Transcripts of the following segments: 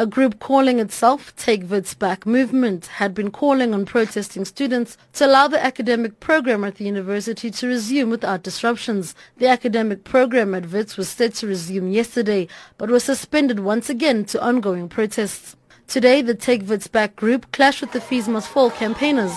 A group calling itself Take Wits Back Movement had been calling on protesting students to allow the academic program at the university to resume without disruptions. The academic program at Wits was set to resume yesterday, but was suspended once again to ongoing protests. Today, the Take Wits Back group clashed with the Fees Must Fall campaigners.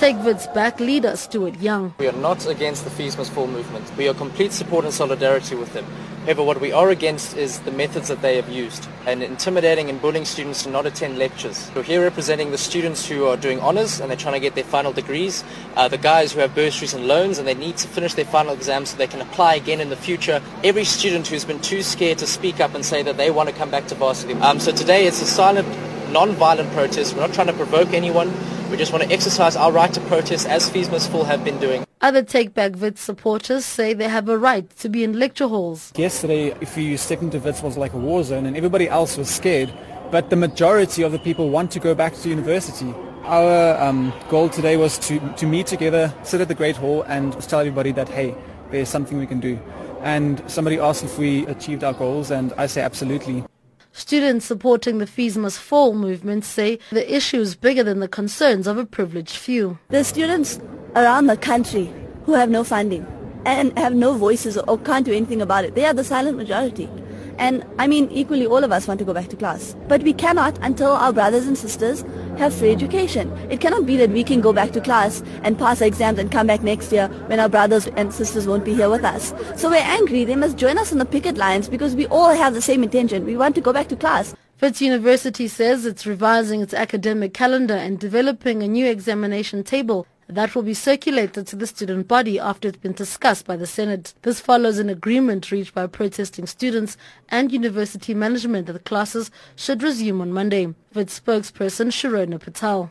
Take Wits Back leader Stuart Young. We are not against the Fees Must Fall movement. We are complete support and solidarity with them. However, what we are against is the methods that they have used and intimidating and bullying students to not attend lectures. We're here representing the students who are doing honours and they're trying to get their final degrees, uh, the guys who have bursaries and loans and they need to finish their final exams so they can apply again in the future. Every student who's been too scared to speak up and say that they want to come back to varsity. Um, so today it's a silent, non-violent protest. We're not trying to provoke anyone. We just want to exercise our right to protest as Fees Must Fall have been doing. Other Take Back Wits supporters say they have a right to be in lecture halls. Yesterday, if you stepped into Wits was like a war zone and everybody else was scared, but the majority of the people want to go back to university. Our um, goal today was to, to meet together, sit at the Great Hall and tell everybody that, hey, there's something we can do. And somebody asked if we achieved our goals and I say absolutely. Students supporting the Fees Must Fall movement say the issue is bigger than the concerns of a privileged few. The students around the country who have no funding and have no voices or can't do anything about it, they are the silent majority. And I mean, equally, all of us want to go back to class. But we cannot until our brothers and sisters have free education. It cannot be that we can go back to class and pass our exams and come back next year when our brothers and sisters won't be here with us. So we're angry. They must join us on the picket lines because we all have the same intention. We want to go back to class. Wits University says it's revising its academic calendar and developing a new examination table that will be circulated to the student body after it's been discussed by the Senate. This follows an agreement reached by protesting students and university management that classes should resume on Monday. Wits spokesperson Shirona Patel.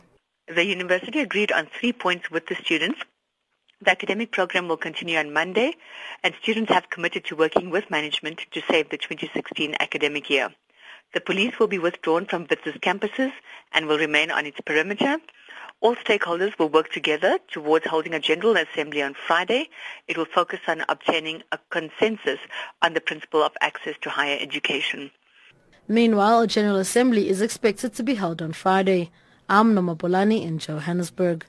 The university agreed on three points with the students. The academic program will continue on Monday, and students have committed to working with management to save the 2016 academic year. The police will be withdrawn from WITS's campuses and will remain on its perimeter. All stakeholders will work together towards holding a general assembly on Friday. It will focus on obtaining a consensus on the principle of access to higher education. Meanwhile, a general assembly is expected to be held on Friday. I'm Noma Bolani in Johannesburg.